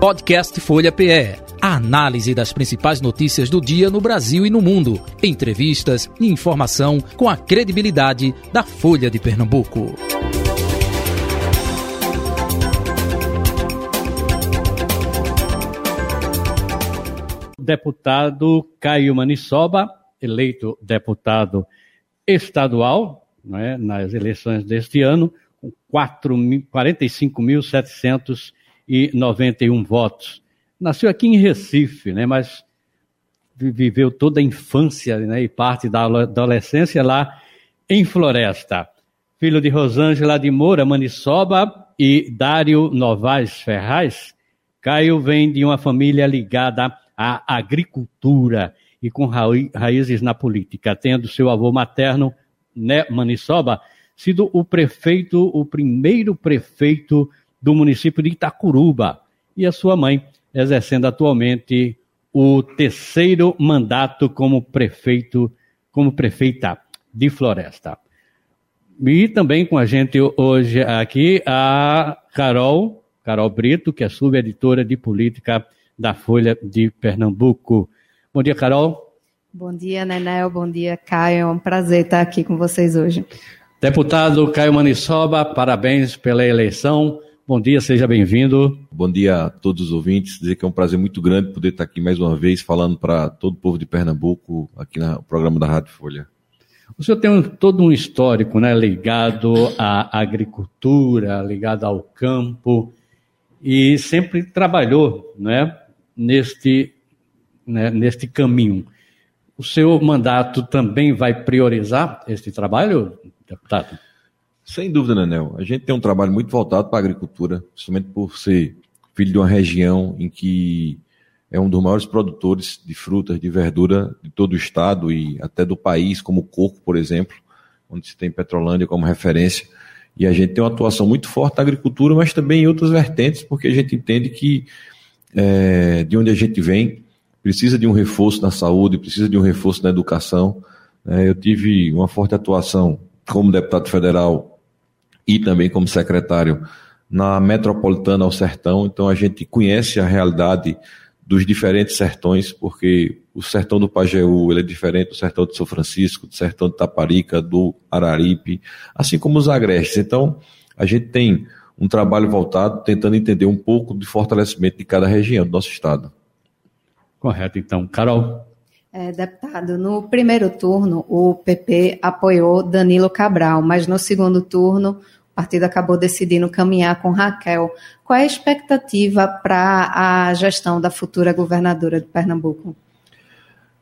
Podcast Folha PE. A análise das principais notícias do dia no Brasil e no mundo. Entrevistas e informação com a credibilidade da Folha de Pernambuco. Deputado Caio Manissoba, eleito deputado estadual né, nas eleições deste ano, com 45.700 e 91 votos. Nasceu aqui em Recife, né, mas viveu toda a infância né, e parte da adolescência lá em Floresta. Filho de Rosângela de Moura Manisoba e Dário Novaes Ferraz, Caio vem de uma família ligada à agricultura e com raízes na política, tendo seu avô materno, né, Manisoba, sido o prefeito, o primeiro prefeito do município de Itacuruba, e a sua mãe exercendo atualmente o terceiro mandato como prefeito, como prefeita de Floresta. E também com a gente hoje aqui a Carol, Carol Brito, que é subeditora de política da Folha de Pernambuco. Bom dia, Carol. Bom dia, Nenel. Bom dia, Caio. É um prazer estar aqui com vocês hoje. Deputado Caio Manissoba, parabéns pela eleição. Bom dia, seja bem-vindo. Bom dia a todos os ouvintes. Dizer que é um prazer muito grande poder estar aqui mais uma vez falando para todo o povo de Pernambuco aqui no programa da Rádio Folha. O senhor tem um, todo um histórico né, ligado à agricultura, ligado ao campo, e sempre trabalhou né, neste, né, neste caminho. O seu mandato também vai priorizar este trabalho, deputado? Sem dúvida, Nenel. A gente tem um trabalho muito voltado para a agricultura, principalmente por ser filho de uma região em que é um dos maiores produtores de frutas, de verdura de todo o estado e até do país, como o coco, por exemplo, onde se tem Petrolândia como referência. E a gente tem uma atuação muito forte na agricultura, mas também em outras vertentes, porque a gente entende que é, de onde a gente vem precisa de um reforço na saúde, precisa de um reforço na educação. É, eu tive uma forte atuação como deputado federal e também como secretário na metropolitana ao sertão, então a gente conhece a realidade dos diferentes sertões, porque o sertão do Pajeú ele é diferente do sertão de São Francisco, do sertão de Taparica, do Araripe, assim como os agrestes. Então, a gente tem um trabalho voltado tentando entender um pouco de fortalecimento de cada região do nosso estado. Correto, então. Carol. É, deputado, no primeiro turno o PP apoiou Danilo Cabral, mas no segundo turno o partido acabou decidindo caminhar com Raquel. Qual é a expectativa para a gestão da futura governadora de Pernambuco?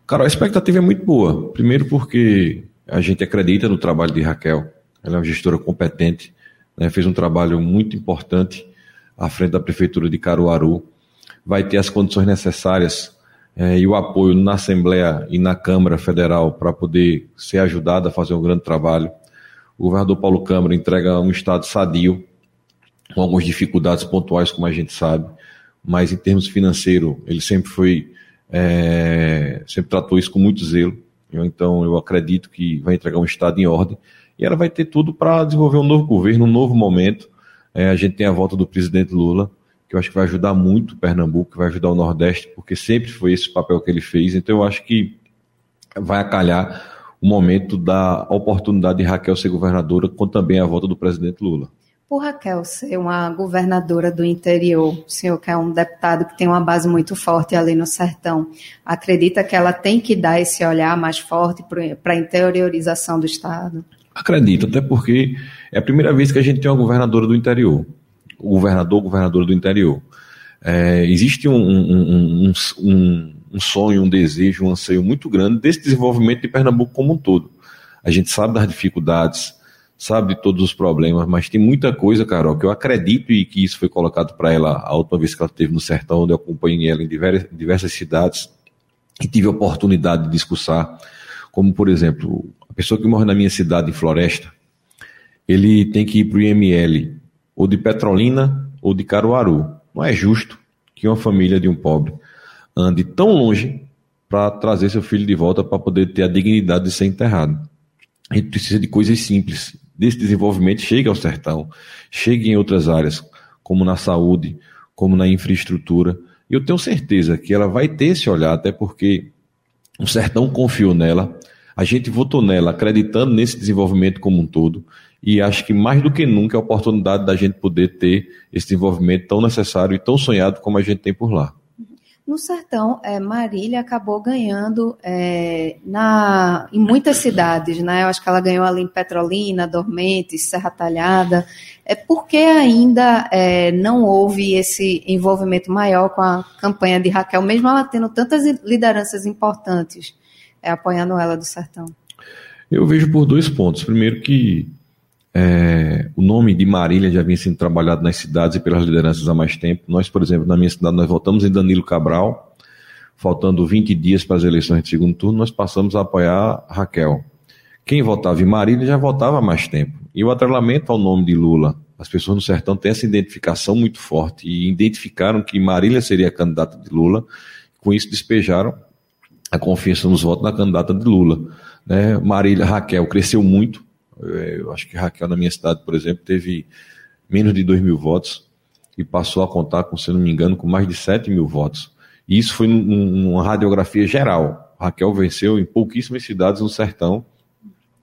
Carol, a expectativa é muito boa. Primeiro porque a gente acredita no trabalho de Raquel. Ela é uma gestora competente, né, fez um trabalho muito importante à frente da prefeitura de Caruaru. Vai ter as condições necessárias é, e o apoio na Assembleia e na Câmara Federal para poder ser ajudado a fazer um grande trabalho. O governador Paulo Câmara entrega um Estado sadio, com algumas dificuldades pontuais, como a gente sabe, mas em termos financeiros, ele sempre foi, é, sempre tratou isso com muito zelo. Eu, então, eu acredito que vai entregar um Estado em ordem e ela vai ter tudo para desenvolver um novo governo, um novo momento. É, a gente tem a volta do presidente Lula, que eu acho que vai ajudar muito Pernambuco, vai ajudar o Nordeste, porque sempre foi esse papel que ele fez. Então, eu acho que vai acalhar o momento da oportunidade de Raquel ser governadora, com também a volta do presidente Lula. Por Raquel ser uma governadora do interior, o senhor que é um deputado que tem uma base muito forte ali no sertão, acredita que ela tem que dar esse olhar mais forte para a interiorização do Estado? Acredito, até porque é a primeira vez que a gente tem uma governadora do interior. Governador, governadora do interior. É, existe um, um, um, um sonho, um desejo, um anseio muito grande desse desenvolvimento de Pernambuco como um todo. A gente sabe das dificuldades, sabe de todos os problemas, mas tem muita coisa, Carol, que eu acredito e que isso foi colocado para ela a última vez que ela esteve no sertão, onde eu acompanhei ela em diversas, diversas cidades e tive a oportunidade de discursar, como por exemplo, a pessoa que morre na minha cidade, em Floresta, ele tem que ir para o IML, ou de Petrolina ou de Caruaru. Não é justo que uma família de um pobre ande tão longe para trazer seu filho de volta para poder ter a dignidade de ser enterrado. A gente precisa de coisas simples. Desse desenvolvimento chegue ao sertão, chegue em outras áreas, como na saúde, como na infraestrutura. E eu tenho certeza que ela vai ter esse olhar, até porque o Sertão confiou nela, a gente votou nela acreditando nesse desenvolvimento como um todo. E acho que mais do que nunca é a oportunidade da gente poder ter esse desenvolvimento tão necessário e tão sonhado como a gente tem por lá. No sertão, é, Marília acabou ganhando é, na, em muitas cidades, né? Eu acho que ela ganhou ali em Petrolina, Dormentes, Serra Talhada. É porque ainda é, não houve esse envolvimento maior com a campanha de Raquel, mesmo ela tendo tantas lideranças importantes é, apoiando ela do sertão. Eu vejo por dois pontos. Primeiro que é, o nome de Marília já vinha sendo trabalhado nas cidades e pelas lideranças há mais tempo. Nós, por exemplo, na minha cidade, nós votamos em Danilo Cabral, faltando 20 dias para as eleições de segundo turno, nós passamos a apoiar Raquel. Quem votava em Marília já votava há mais tempo. E o atrelamento ao nome de Lula, as pessoas no sertão têm essa identificação muito forte e identificaram que Marília seria a candidata de Lula, com isso despejaram a confiança nos votos na candidata de Lula. Né? Marília Raquel cresceu muito, eu acho que Raquel, na minha cidade, por exemplo, teve menos de 2 mil votos e passou a contar, com, se não me engano, com mais de 7 mil votos. E isso foi numa radiografia geral. Raquel venceu em pouquíssimas cidades no sertão.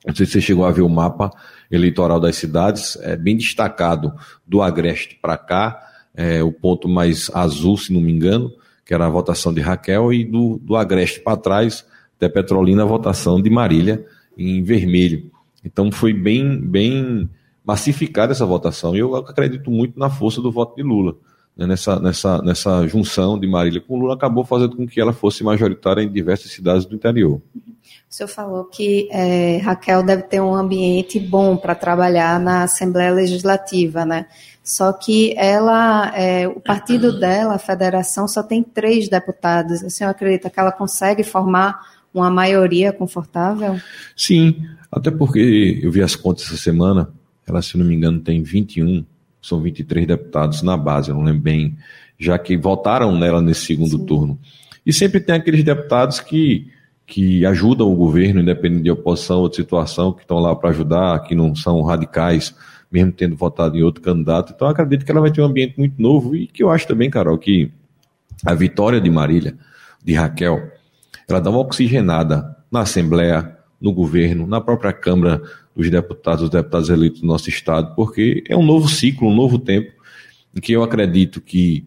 Não sei se você chegou a ver o mapa eleitoral das cidades, é bem destacado do Agreste para cá, é, o ponto mais azul, se não me engano, que era a votação de Raquel, e do, do Agreste para trás, até Petrolina, a votação de Marília em vermelho. Então foi bem, bem massificada essa votação. E eu acredito muito na força do voto de Lula. Né? Nessa, nessa, nessa junção de Marília com Lula, acabou fazendo com que ela fosse majoritária em diversas cidades do interior. O senhor falou que é, Raquel deve ter um ambiente bom para trabalhar na Assembleia Legislativa, né? Só que ela, é, o partido dela, a federação, só tem três deputados. O senhor acredita que ela consegue formar uma maioria confortável? Sim, até porque eu vi as contas essa semana, ela, se não me engano, tem 21, são 23 deputados na base, eu não lembro bem, já que votaram nela nesse segundo Sim. turno. E sempre tem aqueles deputados que, que ajudam o governo, independente de oposição ou de situação, que estão lá para ajudar, que não são radicais, mesmo tendo votado em outro candidato. Então, acredito que ela vai ter um ambiente muito novo e que eu acho também, Carol, que a vitória de Marília, de Raquel, ela dá uma oxigenada na Assembleia, no governo, na própria Câmara dos Deputados, os deputados eleitos do nosso Estado, porque é um novo ciclo, um novo tempo, em que eu acredito que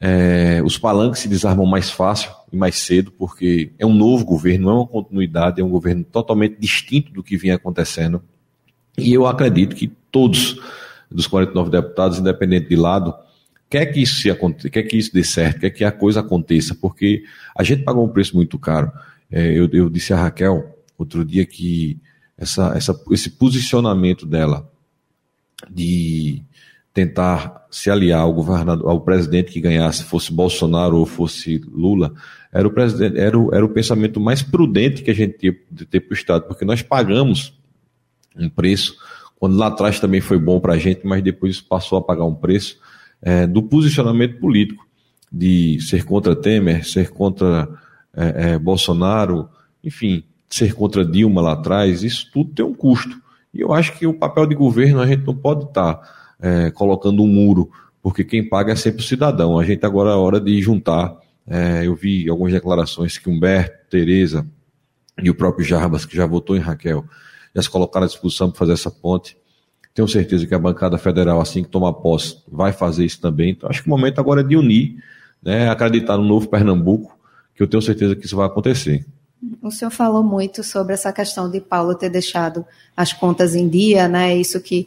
é, os palanques se desarmam mais fácil e mais cedo, porque é um novo governo, não é uma continuidade, é um governo totalmente distinto do que vinha acontecendo. E eu acredito que todos dos 49 deputados, independente de lado, quer que isso aconteça, quer que isso dê certo, quer que a coisa aconteça, porque a gente pagou um preço muito caro. É, eu, eu, disse a Raquel outro dia que essa, essa, esse posicionamento dela de tentar se aliar ao governador, ao presidente que ganhasse, fosse Bolsonaro ou fosse Lula, era o, presidente, era o, era o pensamento mais prudente que a gente tinha de ter para o Estado, porque nós pagamos um preço, quando lá atrás também foi bom para a gente, mas depois passou a pagar um preço é, do posicionamento político, de ser contra Temer, ser contra é, é, Bolsonaro, enfim, ser contra Dilma lá atrás, isso tudo tem um custo. E eu acho que o papel de governo a gente não pode estar tá, é, colocando um muro, porque quem paga é sempre o cidadão. A gente agora é hora de juntar. É, eu vi algumas declarações que Humberto, Tereza e o próprio Jarbas, que já votou em Raquel, já se colocaram à disposição para fazer essa ponte. Tenho certeza que a bancada federal, assim que tomar posse, vai fazer isso também. Então, acho que o momento agora é de unir, né, acreditar no novo Pernambuco, que eu tenho certeza que isso vai acontecer. O senhor falou muito sobre essa questão de Paulo ter deixado as contas em dia, né? Isso que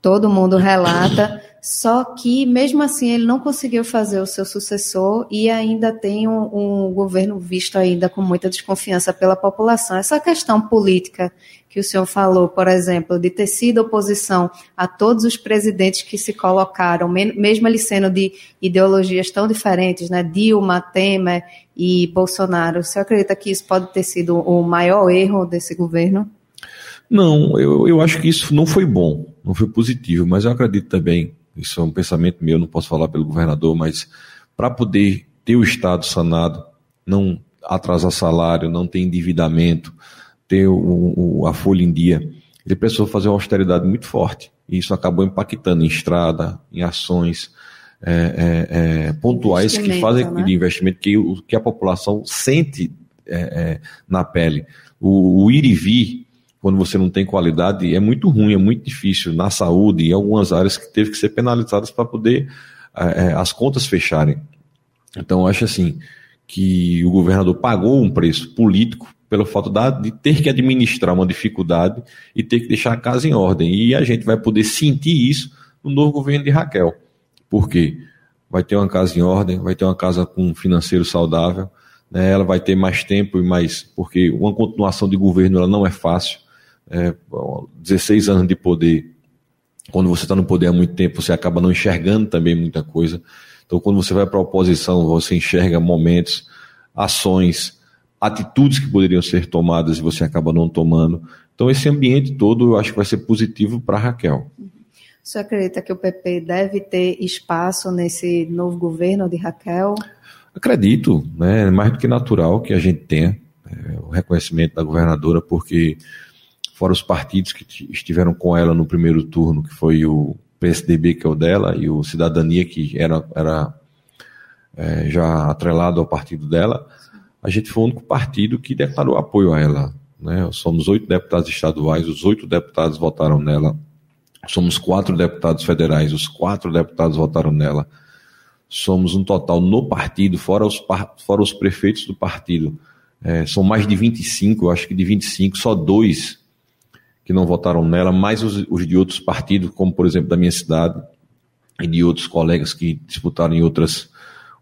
todo mundo relata. Só que, mesmo assim, ele não conseguiu fazer o seu sucessor e ainda tem um, um, governo visto ainda com muita desconfiança pela população. Essa questão política que o senhor falou, por exemplo, de ter sido oposição a todos os presidentes que se colocaram, mesmo eles sendo de ideologias tão diferentes, né? Dilma, Temer e Bolsonaro. O senhor acredita que isso pode ter sido o maior erro desse governo? Não, eu, eu acho que isso não foi bom, não foi positivo, mas eu acredito também isso é um pensamento meu, não posso falar pelo governador, mas para poder ter o Estado sanado, não atrasar salário, não ter endividamento, ter o, o, a folha em dia, ele precisou fazer uma austeridade muito forte. E isso acabou impactando em estrada, em ações, é, é, pontuais que fazem né? de investimento que, que a população sente na pele. O, o ir e vir, quando você não tem qualidade, é muito ruim, é muito difícil na saúde, em algumas áreas que teve que ser penalizadas para poder as contas fecharem. Então, acho assim que o governador pagou um preço político pelo fato de ter que administrar uma dificuldade e ter que deixar a casa em ordem. E a gente vai poder sentir isso no novo governo de Raquel. Por quê? Vai ter uma casa em ordem, vai ter uma casa com um financeiro saudável, né? ela vai ter mais tempo e mais. Porque uma continuação de governo ela não é fácil. É, 16 anos de poder, quando você está no poder há muito tempo, você acaba não enxergando também muita coisa. Então, quando você vai para a oposição, você enxerga momentos, ações, atitudes que poderiam ser tomadas e você acaba não tomando. Então, esse ambiente todo eu acho que vai ser positivo para Raquel. Senhor acredita que o PP deve ter espaço nesse novo governo de Raquel? Acredito, né? É mais do que natural que a gente tenha é, o reconhecimento da governadora, porque fora os partidos que estiveram com ela no primeiro turno, que foi o PSDB, que é o dela, e o Cidadania, que era, era é, já atrelado ao partido dela, a gente foi o único partido que declarou apoio a ela. Né? Somos oito deputados estaduais, os oito deputados votaram nela. Somos quatro deputados federais, os quatro deputados votaram nela. Somos um total no partido, fora os, fora os prefeitos do partido. É, são mais de 25, eu acho que de 25, só dois que não votaram nela, mais os, os de outros partidos, como por exemplo da minha cidade, e de outros colegas que disputaram em outras,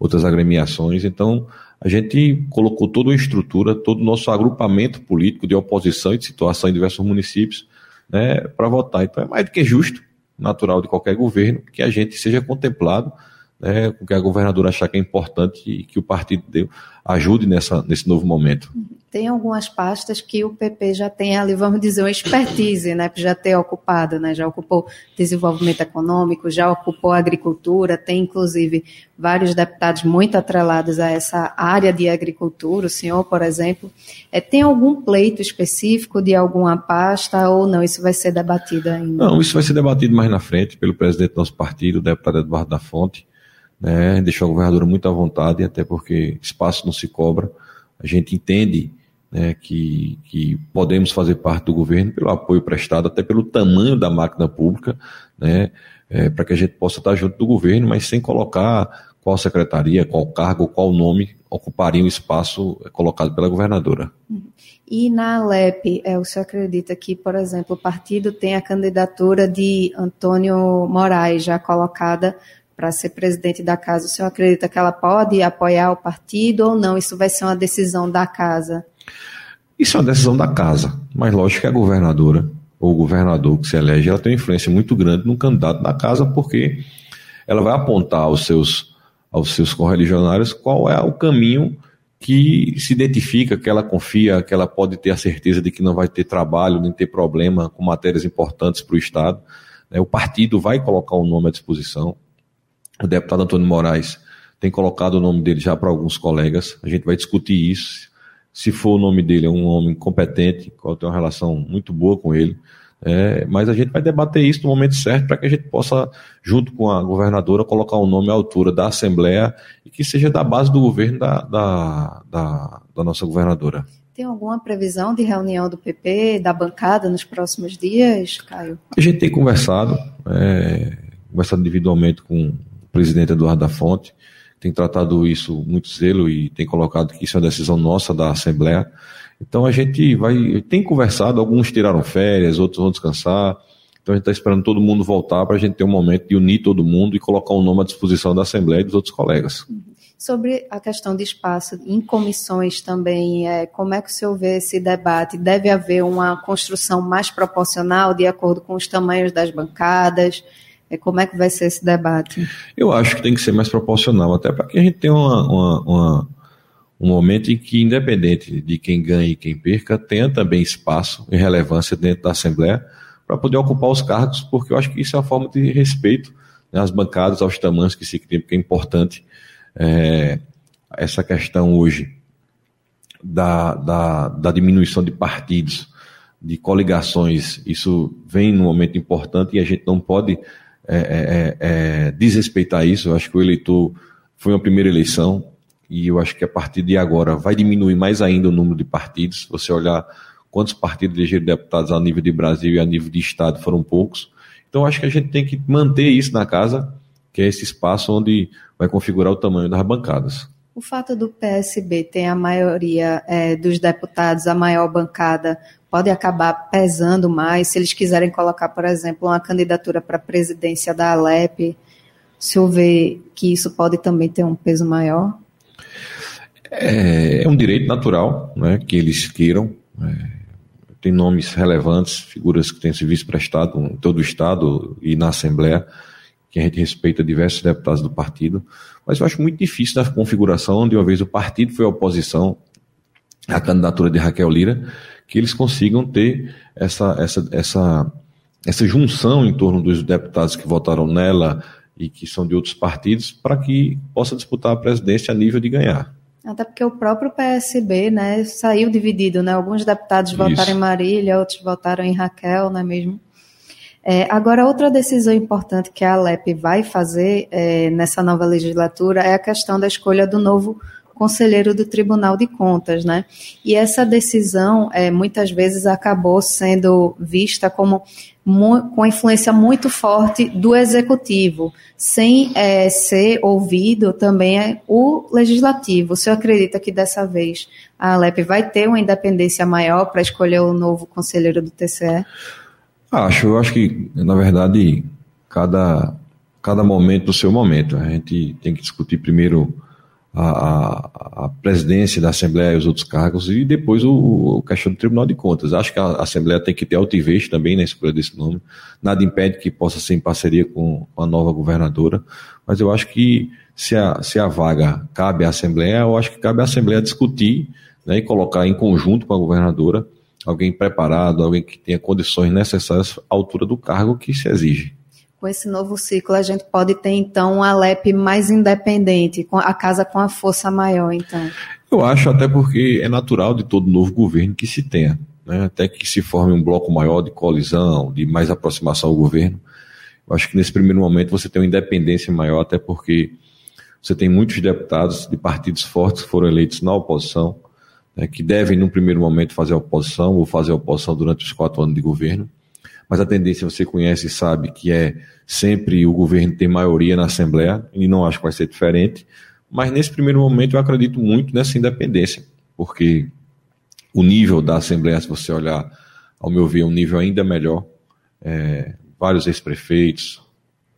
outras agremiações. Então, a gente colocou toda a estrutura, todo o nosso agrupamento político de oposição e de situação em diversos municípios né, para votar. Então é mais do que justo, natural de qualquer governo, que a gente seja contemplado né, com que a governadora achar que é importante e que o partido deu, ajude nessa, nesse novo momento. Tem algumas pastas que o PP já tem ali, vamos dizer, uma expertise, né, já ter ocupado, né, já ocupou desenvolvimento econômico, já ocupou agricultura, tem inclusive vários deputados muito atrelados a essa área de agricultura, o senhor, por exemplo, é, tem algum pleito específico de alguma pasta ou não? Isso vai ser debatido ainda? Não, isso vai ser debatido mais na frente pelo presidente do nosso partido, o deputado Eduardo da Fonte, né, deixou a governadora muito à vontade, até porque espaço não se cobra, a gente entende né, que, que podemos fazer parte do governo pelo apoio prestado, até pelo tamanho da máquina pública, né, é, para que a gente possa estar junto do governo, mas sem colocar qual secretaria, qual cargo, qual nome ocuparia o espaço colocado pela governadora. E na Alep, é, o senhor acredita que, por exemplo, o partido tem a candidatura de Antônio Moraes já colocada para ser presidente da casa? O senhor acredita que ela pode apoiar o partido ou não? Isso vai ser uma decisão da casa? Isso é uma decisão da casa, mas lógico que a governadora ou o governador que se elege, ela tem uma influência muito grande no candidato da casa, porque ela vai apontar aos seus, aos seus correligionários qual é o caminho que se identifica, que ela confia, que ela pode ter a certeza de que não vai ter trabalho, nem ter problema com matérias importantes para o Estado. Né? O partido vai colocar o um nome à disposição. O deputado Antônio Moraes tem colocado o nome dele já para alguns colegas. A gente vai discutir isso se for o nome dele, é um homem competente, eu tenho uma relação muito boa com ele. É, mas a gente vai debater isso no momento certo para que a gente possa, junto com a governadora, colocar um nome à altura da Assembleia e que seja da base do governo da, da, da, da nossa governadora. Tem alguma previsão de reunião do PP, da bancada, nos próximos dias, Caio? A gente tem conversado, é, conversado individualmente com presidente Eduardo da Fonte, tem tratado isso muito zelo e tem colocado que isso é uma decisão nossa da Assembleia. Então a gente vai, tem conversado, alguns tiraram férias, outros vão descansar. Então a gente está esperando todo mundo voltar para a gente ter um momento de unir todo mundo e colocar um nome à disposição da Assembleia e dos outros colegas. Sobre a questão de espaço em comissões também, é, como é que o senhor vê esse debate? Deve haver uma construção mais proporcional de acordo com os tamanhos das bancadas? É, como é que vai ser esse debate? Eu acho que tem que ser mais proporcional, até para que a gente tenha uma, uma, uma, um momento em que, independente de quem ganhe e quem perca, tenha também espaço e relevância dentro da Assembleia para poder ocupar os cargos, porque eu acho que isso é uma forma de respeito né, às bancadas, aos tamanhos que se criam, porque é importante é, essa questão hoje da, da, da diminuição de partidos, de coligações, isso vem num momento importante e a gente não pode é, é, é, é, desrespeitar isso. Eu acho que o eleitor foi uma primeira eleição e eu acho que a partir de agora vai diminuir mais ainda o número de partidos. Se você olhar quantos partidos elegeram deputados a nível de Brasil e a nível de Estado foram poucos. Então acho que a gente tem que manter isso na casa, que é esse espaço onde vai configurar o tamanho das bancadas. O fato do PSB ter a maioria é, dos deputados, a maior bancada, pode acabar pesando mais se eles quiserem colocar, por exemplo, uma candidatura para a presidência da Alep. Se houver que isso pode também ter um peso maior? É, é um direito natural né, que eles queiram. É, tem nomes relevantes, figuras que têm serviço prestado em todo o Estado e na Assembleia, que a gente respeita diversos deputados do partido. Mas eu acho muito difícil na configuração onde uma vez o partido foi a oposição à candidatura de Raquel Lira, que eles consigam ter essa, essa, essa, essa junção em torno dos deputados que votaram nela e que são de outros partidos, para que possa disputar a presidência a nível de ganhar. Até porque o próprio PSB né, saiu dividido, né? Alguns deputados Isso. votaram em Marília, outros votaram em Raquel, não é mesmo? É, agora, outra decisão importante que a Alep vai fazer é, nessa nova legislatura é a questão da escolha do novo conselheiro do Tribunal de Contas, né? E essa decisão, é, muitas vezes, acabou sendo vista como com influência muito forte do executivo, sem é, ser ouvido também é, o legislativo. O senhor acredita que dessa vez a Alep vai ter uma independência maior para escolher o novo conselheiro do TCE? Acho, eu acho que, na verdade, cada, cada momento do seu momento. A gente tem que discutir primeiro a, a, presidência da Assembleia e os outros cargos, e depois o, o questão do Tribunal de Contas. Acho que a Assembleia tem que ter altivez também na escolha desse nome. Nada impede que possa ser em parceria com a nova governadora, mas eu acho que se a, se a vaga cabe à Assembleia, eu acho que cabe à Assembleia discutir né, e colocar em conjunto com a governadora alguém preparado, alguém que tenha condições necessárias à altura do cargo que se exige com esse novo ciclo, a gente pode ter, então, uma LEP mais independente, a casa com a força maior, então? Eu acho até porque é natural de todo novo governo que se tenha, né? até que se forme um bloco maior de colisão, de mais aproximação ao governo. Eu acho que nesse primeiro momento você tem uma independência maior, até porque você tem muitos deputados de partidos fortes que foram eleitos na oposição, né, que devem, num primeiro momento, fazer oposição ou fazer oposição durante os quatro anos de governo mas a tendência você conhece e sabe que é sempre o governo ter maioria na Assembleia, e não acho que vai ser diferente. Mas nesse primeiro momento eu acredito muito nessa independência, porque o nível da Assembleia, se você olhar, ao meu ver, é um nível ainda melhor. É, vários ex-prefeitos,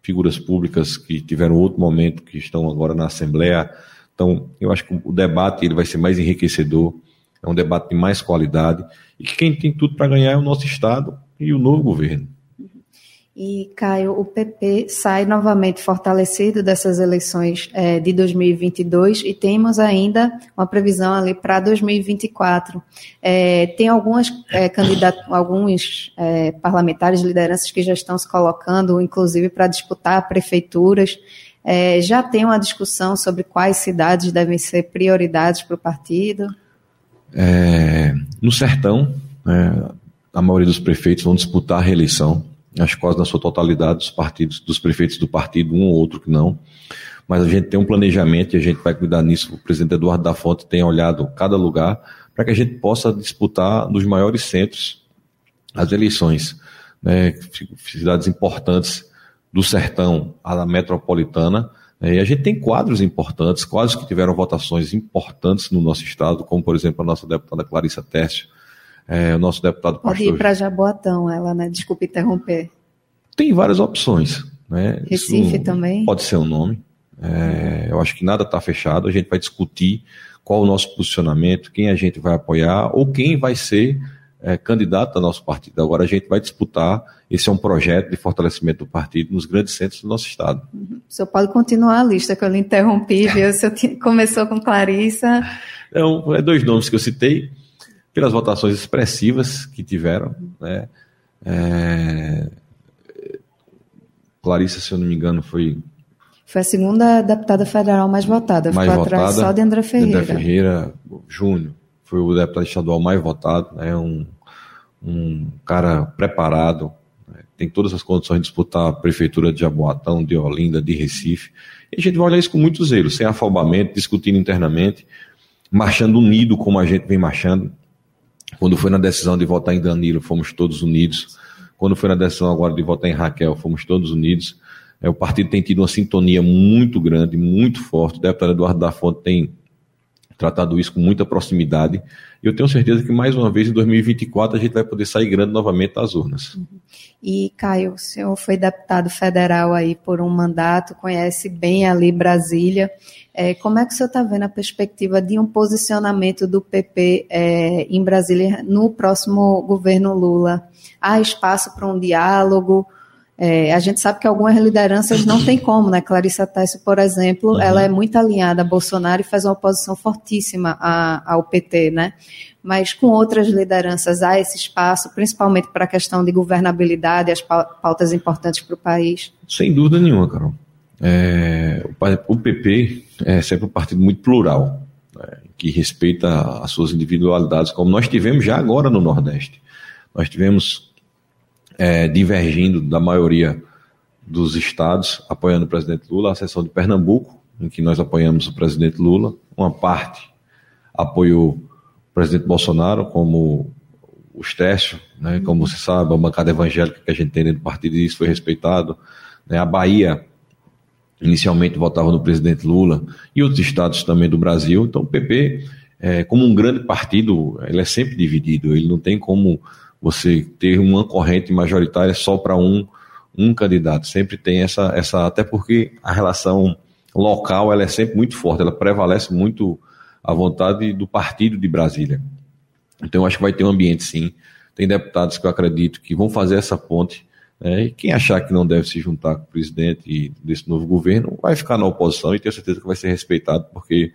figuras públicas que tiveram outro momento, que estão agora na Assembleia. Então, eu acho que o debate ele vai ser mais enriquecedor, é um debate de mais qualidade, e que quem tem tudo para ganhar é o nosso Estado, e o novo governo. E, Caio, o PP sai novamente fortalecido dessas eleições é, de 2022 e temos ainda uma previsão ali para 2024. É, tem algumas é, alguns é, parlamentares, lideranças que já estão se colocando, inclusive, para disputar prefeituras. Já tem uma discussão sobre quais cidades devem ser prioridades para o partido? É, no Sertão, a maioria dos prefeitos vão disputar a reeleição, acho quase na sua totalidade dos partidos, dos prefeitos do partido, um ou outro que não. Mas a gente tem um planejamento e a gente vai cuidar nisso. O presidente Eduardo da Fonte tem olhado cada lugar para que a gente possa disputar nos maiores centros as eleições. Né, cidades importantes do sertão à metropolitana. Né, e a gente tem quadros importantes, quadros que tiveram votações importantes no nosso estado, como por exemplo a nossa deputada Clarissa Tércio, é, o nosso deputado Pode pastor... ir para Jaboatão, ela, né? Desculpe interromper. Tem várias opções. Né? Recife Isso também? Pode ser um nome. É, eu acho que nada está fechado. A gente vai discutir qual o nosso posicionamento, quem a gente vai apoiar ou quem vai ser é, candidato do nosso partido. Agora a gente vai disputar. Esse é um projeto de fortalecimento do partido nos grandes centros do nosso estado. Uhum. O senhor pode continuar a lista que eu lhe interrompi, viu? O senhor começou com Clarissa. Então, é dois nomes que eu citei pelas votações expressivas que tiveram. Né? É... Clarissa, se eu não me engano, foi. Foi a segunda deputada federal mais votada, mais ficou votada, atrás só de André Ferreira. André Ferreira Júnior foi o deputado estadual mais votado, né? um, um cara preparado, né? tem todas as condições de disputar a prefeitura de Jaboatão, de Olinda, de Recife. E a gente vai olhar isso com muito zelo, sem afobamento, discutindo internamente, marchando unido como a gente vem marchando. Quando foi na decisão de votar em Danilo, fomos todos unidos. Quando foi na decisão agora de votar em Raquel, fomos todos unidos. É, o partido tem tido uma sintonia muito grande, muito forte. O deputado Eduardo da Fonte tem tratado isso com muita proximidade. E eu tenho certeza que mais uma vez em 2024 a gente vai poder sair grande novamente das urnas. E Caio, o senhor foi deputado federal aí por um mandato, conhece bem ali Brasília. É, como é que o senhor está vendo a perspectiva de um posicionamento do PP é, em Brasília no próximo governo Lula? Há espaço para um diálogo? É, a gente sabe que algumas lideranças não tem como, né? Clarissa Tessio, por exemplo, uhum. ela é muito alinhada a Bolsonaro e faz uma oposição fortíssima a, ao PT, né? Mas com outras lideranças há esse espaço, principalmente para a questão de governabilidade, as pautas importantes para o país? Sem dúvida nenhuma, Carol. É, o PP é sempre um partido muito plural, né, que respeita as suas individualidades, como nós tivemos já agora no Nordeste. Nós tivemos é, divergindo da maioria dos estados apoiando o presidente Lula, a seção de Pernambuco, em que nós apoiamos o presidente Lula, uma parte apoiou o presidente Bolsonaro, como o Stécio, né, como você sabe, a bancada evangélica que a gente tem dentro do partido, e isso foi respeitado. Né, a Bahia inicialmente votava no presidente Lula, e outros estados também do Brasil. Então o PP, é, como um grande partido, ele é sempre dividido, ele não tem como você ter uma corrente majoritária só para um, um candidato. Sempre tem essa, essa, até porque a relação local ela é sempre muito forte, ela prevalece muito a vontade do partido de Brasília. Então eu acho que vai ter um ambiente sim. Tem deputados que eu acredito que vão fazer essa ponte. Né? E quem achar que não deve se juntar com o presidente desse novo governo vai ficar na oposição e tenho certeza que vai ser respeitado, porque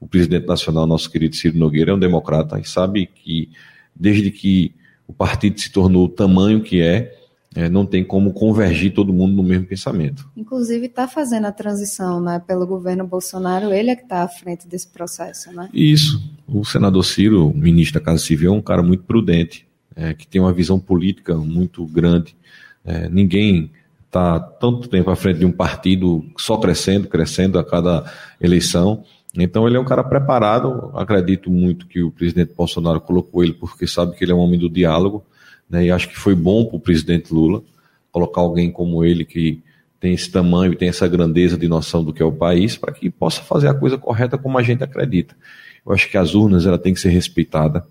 o presidente nacional, nosso querido Ciro Nogueira, é um democrata e sabe que desde que o partido se tornou o tamanho que é, é, não tem como convergir todo mundo no mesmo pensamento. Inclusive está fazendo a transição né, pelo governo Bolsonaro, ele é que está à frente desse processo, né? Isso. O senador Ciro, ministro da Casa Civil, é um cara muito prudente, é, que tem uma visão política muito grande. É, ninguém está tanto tempo à frente de um partido só crescendo, crescendo a cada eleição. Então ele é um cara preparado, acredito muito que o presidente Bolsonaro colocou ele porque sabe que ele é um homem do diálogo, né, e acho que foi bom para o presidente Lula colocar alguém como ele que tem esse tamanho e tem essa grandeza de noção do que é o país para que possa fazer a coisa correta como a gente acredita. Eu acho que as urnas ela tem que ser respeitada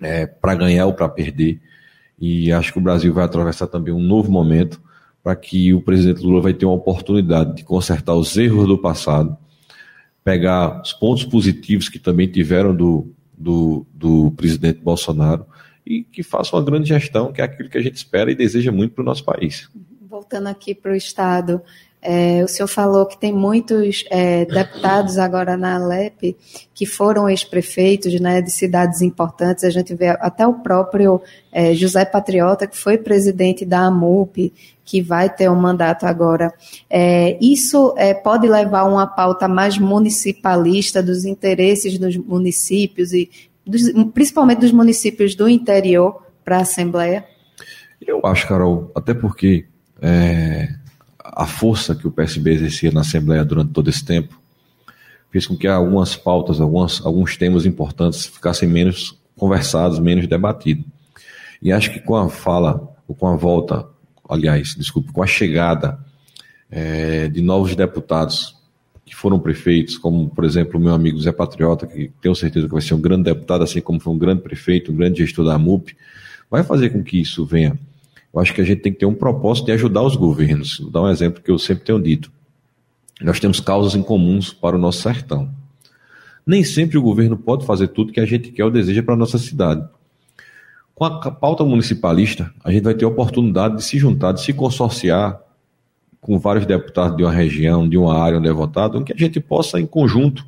é, para ganhar ou para perder. E acho que o Brasil vai atravessar também um novo momento para que o presidente Lula vai ter uma oportunidade de consertar os erros do passado pegar os pontos positivos que também tiveram do, do, do presidente Bolsonaro e que faça uma grande gestão, que é aquilo que a gente espera e deseja muito para o nosso país. Voltando aqui para o Estado, é, o senhor falou que tem muitos é, deputados agora na Alep que foram ex-prefeitos né, de cidades importantes. A gente vê até o próprio é, José Patriota, que foi presidente da AMUP, que vai ter um mandato agora. É, isso é, pode levar a uma pauta mais municipalista dos interesses dos municípios e dos, principalmente dos municípios do interior para a Assembleia? Eu acho, Carol, até porque é, a força que o PSB exercia na Assembleia durante todo esse tempo fez com que algumas pautas, algumas, alguns temas importantes ficassem menos conversados, menos debatidos. E acho que com a fala, ou com a volta, aliás, desculpe, com a chegada é, de novos deputados que foram prefeitos, como, por exemplo, o meu amigo Zé Patriota, que tenho certeza que vai ser um grande deputado, assim como foi um grande prefeito, um grande gestor da MUP, vai fazer com que isso venha eu acho que a gente tem que ter um propósito de ajudar os governos. Vou dar um exemplo que eu sempre tenho dito. Nós temos causas em comuns para o nosso sertão. Nem sempre o governo pode fazer tudo que a gente quer ou deseja para a nossa cidade. Com a pauta municipalista, a gente vai ter a oportunidade de se juntar, de se consorciar com vários deputados de uma região, de uma área onde é votado, em que a gente possa, em conjunto,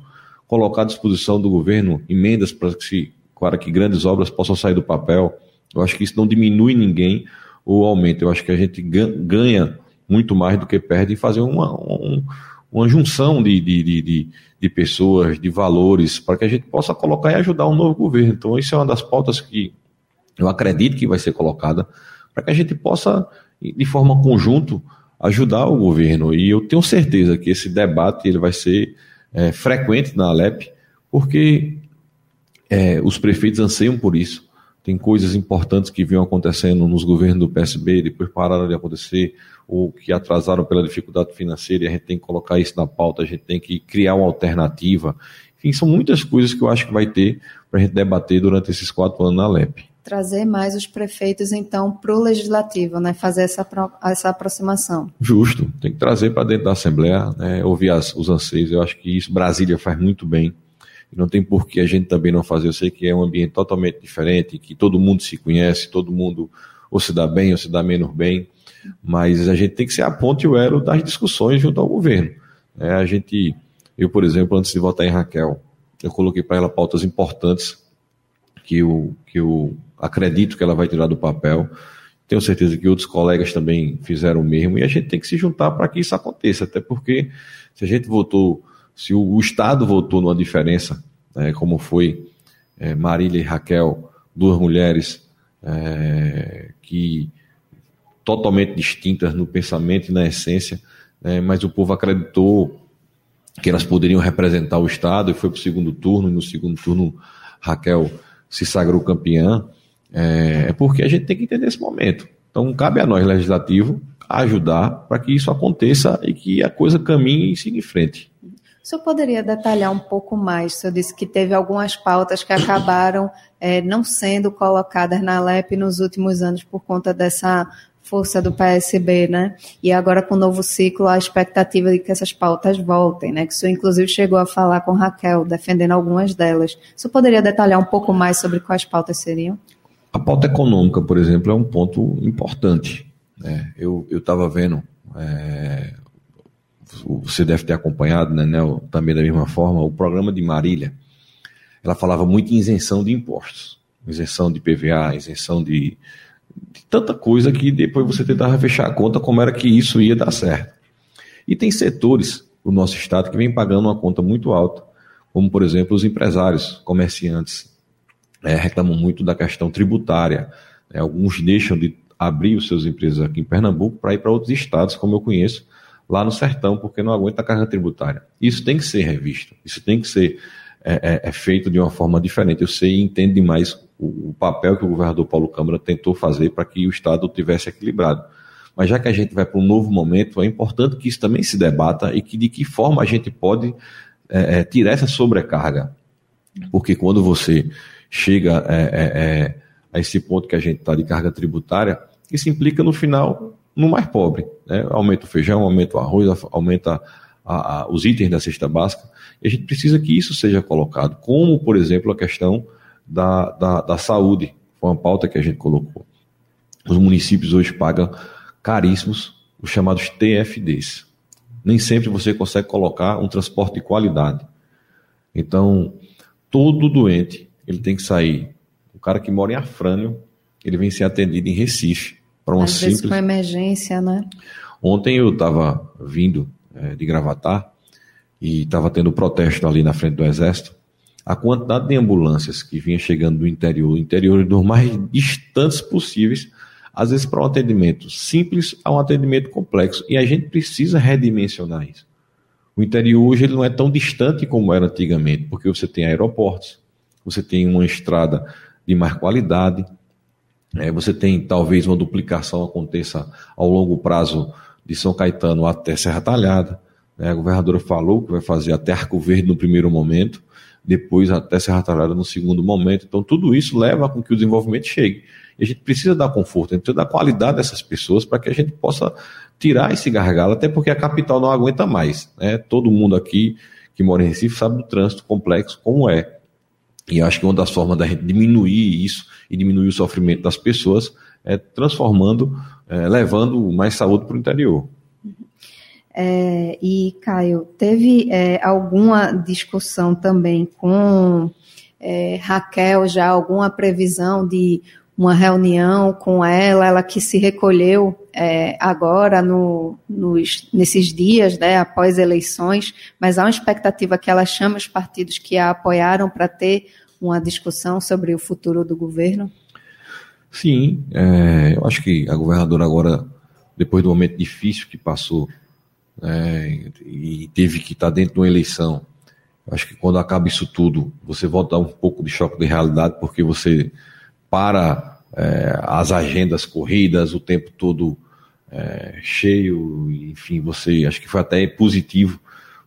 colocar à disposição do governo emendas para que, para que grandes obras possam sair do papel. Eu acho que isso não diminui ninguém, ou aumenta. Eu acho que a gente ganha muito mais do que perde em fazer uma, um, uma junção de, de, de, de, pessoas, de valores, para que a gente possa colocar e ajudar um novo governo. Então, isso é uma das pautas que eu acredito que vai ser colocada, para que a gente possa de forma conjunto, ajudar o governo. E eu tenho certeza que esse debate ele vai ser é, frequente na Alep, porque é, os prefeitos anseiam por isso. Tem coisas importantes que vinham acontecendo nos governos do PSB, depois pararam de acontecer, ou que atrasaram pela dificuldade financeira, e a gente tem que colocar isso na pauta, a gente tem que criar uma alternativa. Enfim, são muitas coisas que eu acho que vai ter para a gente debater durante esses quatro anos na Alep trazer mais os prefeitos, então, para o legislativo, né? fazer essa, essa aproximação. Justo, tem que trazer para dentro da Assembleia, né? ouvir as, os anseios. Eu acho que isso Brasília faz muito bem. E não tem por que a gente também não fazer. Eu sei que é um ambiente totalmente diferente, que todo mundo se conhece, todo mundo ou se dá bem ou se dá menos bem, mas a gente tem que ser a ponte e o elo das discussões junto ao governo. É, a gente, eu, por exemplo, antes de votar em Raquel, eu coloquei para ela pautas importantes que eu, que eu acredito que ela vai tirar do papel. Tenho certeza que outros colegas também fizeram o mesmo e a gente tem que se juntar para que isso aconteça, até porque se a gente votou, se o, o Estado votou numa diferença, né, como foi é, Marília e Raquel, duas mulheres é, que totalmente distintas no pensamento e na essência, né, mas o povo acreditou que elas poderiam representar o Estado e foi para o segundo turno, e no segundo turno Raquel se sagrou campeã, é, é porque a gente tem que entender esse momento. Então, cabe a nós, legislativo, ajudar para que isso aconteça e que a coisa caminhe e siga em frente. O senhor poderia detalhar um pouco mais? O senhor disse que teve algumas pautas que acabaram é, não sendo colocadas na LEP nos últimos anos por conta dessa força do PSB, né? E agora com o novo ciclo, a expectativa de que essas pautas voltem, né? Que o senhor inclusive chegou a falar com Raquel, defendendo algumas delas. O senhor poderia detalhar um pouco mais sobre quais pautas seriam? A pauta econômica, por exemplo, é um ponto importante. Né? Eu estava vendo, é, você deve ter acompanhado, né, também da mesma forma, o programa de Marília. Ela falava muito em isenção de impostos, isenção de PVA, isenção de, de tanta coisa que depois você tentava fechar a conta como era que isso ia dar certo. E tem setores do nosso estado que vem pagando uma conta muito alta, como por exemplo os empresários, comerciantes, é, reclamam muito da questão tributária. É, alguns deixam de abrir os seus empresas aqui em Pernambuco para ir para outros estados, como eu conheço, lá no sertão, porque não aguenta a carga tributária. Isso tem que ser revisto, isso tem que ser é, é, é feito de uma forma diferente. Eu sei e entendo demais o, o papel que o governador Paulo Câmara tentou fazer para que o Estado tivesse equilibrado. Mas já que a gente vai para um novo momento, é importante que isso também se debata e que de que forma a gente pode é, é tirar essa sobrecarga. Porque quando você chega é, é, a esse ponto que a gente está de carga tributária, isso implica no final no mais pobre. Né? Aumenta o feijão, aumenta o arroz, aumenta a, a, os itens da cesta básica. E a gente precisa que isso seja colocado, como, por exemplo, a questão da, da, da saúde. Foi uma pauta que a gente colocou. Os municípios hoje pagam caríssimos os chamados TFDs. Nem sempre você consegue colocar um transporte de qualidade. Então, todo doente ele tem que sair. O cara que mora em Afrânio, ele vem ser atendido em Recife. Para uma Às simples... vezes com emergência, né? Ontem eu estava vindo é, de Gravatar e estava tendo protesto ali na frente do Exército. A quantidade de ambulâncias que vinha chegando do interior, interior dos mais distantes possíveis, às vezes para um atendimento simples a um atendimento complexo. E a gente precisa redimensionar isso. O interior hoje ele não é tão distante como era antigamente, porque você tem aeroportos, você tem uma estrada de mais qualidade, é, você tem talvez uma duplicação aconteça ao longo prazo de São Caetano até Serra Talhada. Né? A governadora falou que vai fazer até Arco Verde no primeiro momento, depois até Serra Talhada no segundo momento. Então, tudo isso leva com que o desenvolvimento chegue. E a gente precisa dar conforto, a gente precisa dar qualidade dessas pessoas para que a gente possa tirar esse gargalo, até porque a capital não aguenta mais. Né? Todo mundo aqui que mora em Recife sabe do trânsito complexo como é. E acho que uma das formas da gente diminuir isso e diminuir o sofrimento das pessoas é transformando, é, levando mais saúde para o interior. É, e, Caio, teve é, alguma discussão também com é, Raquel, já alguma previsão de uma reunião com ela, ela que se recolheu é, agora no, nos, nesses dias, né, após eleições, mas há uma expectativa que ela chame os partidos que a apoiaram para ter uma discussão sobre o futuro do governo? Sim, é, eu acho que a governadora agora depois do momento difícil que passou né, e teve que estar dentro de uma eleição. Acho que quando acaba isso tudo, você volta a um pouco de choque de realidade, porque você para é, as agendas corridas, o tempo todo é, cheio, enfim, você acho que foi até positivo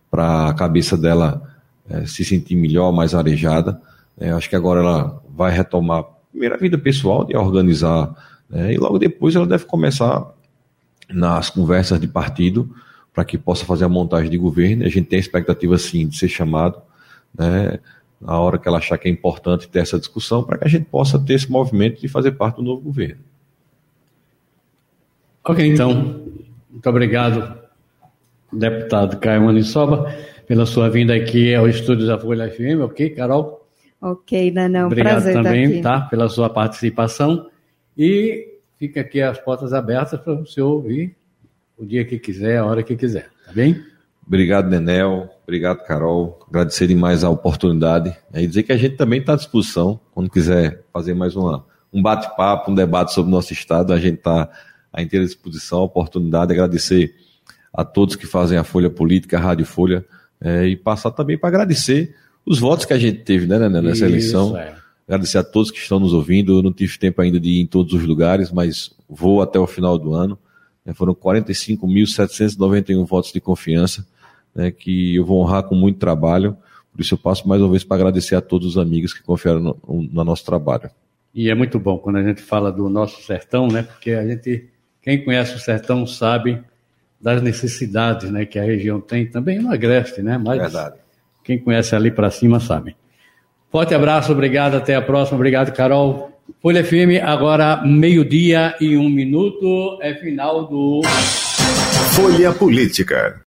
para a cabeça dela é, se sentir melhor, mais arejada. É, acho que agora ela vai retomar primeiro a vida pessoal de organizar, né, e logo depois ela deve começar nas conversas de partido para que possa fazer a montagem de governo. A gente tem a expectativa, sim, de ser chamado, né, na hora que ela achar que é importante ter essa discussão, para que a gente possa ter esse movimento de fazer parte do novo governo. Ok, então, muito obrigado, deputado Caio Manissoba, pela sua vinda aqui ao estúdio da Folha FM, ok, Carol? Ok, Danão, Obrigado prazer também, tá, pela sua participação. E fica aqui as portas abertas para você ouvir o dia que quiser, a hora que quiser, tá bem? Obrigado, Nenel. Obrigado, Carol. Agradecer demais a oportunidade. E dizer que a gente também está à disposição. Quando quiser fazer mais uma, um bate-papo, um debate sobre o nosso Estado, a gente está à inteira disposição, a oportunidade. Agradecer a todos que fazem a Folha Política, a Rádio Folha, é, e passar também para agradecer os votos que a gente teve né, né, nessa Isso, eleição. É. Agradecer a todos que estão nos ouvindo. Eu não tive tempo ainda de ir em todos os lugares, mas vou até o final do ano. Foram 45.791 votos de confiança né, que eu vou honrar com muito trabalho. Por isso eu passo mais uma vez para agradecer a todos os amigos que confiaram no, no, nosso trabalho. E é muito bom quando a gente fala do nosso sertão, né? Porque a gente, quem conhece o sertão sabe das necessidades, né, que a região tem também no Agreste, né? Mas Verdade. quem conhece ali para cima sabe. Forte abraço, obrigado, até a próxima. Obrigado, Carol. Folha FM, agora meio-dia e um minuto, é final do. Folha Política.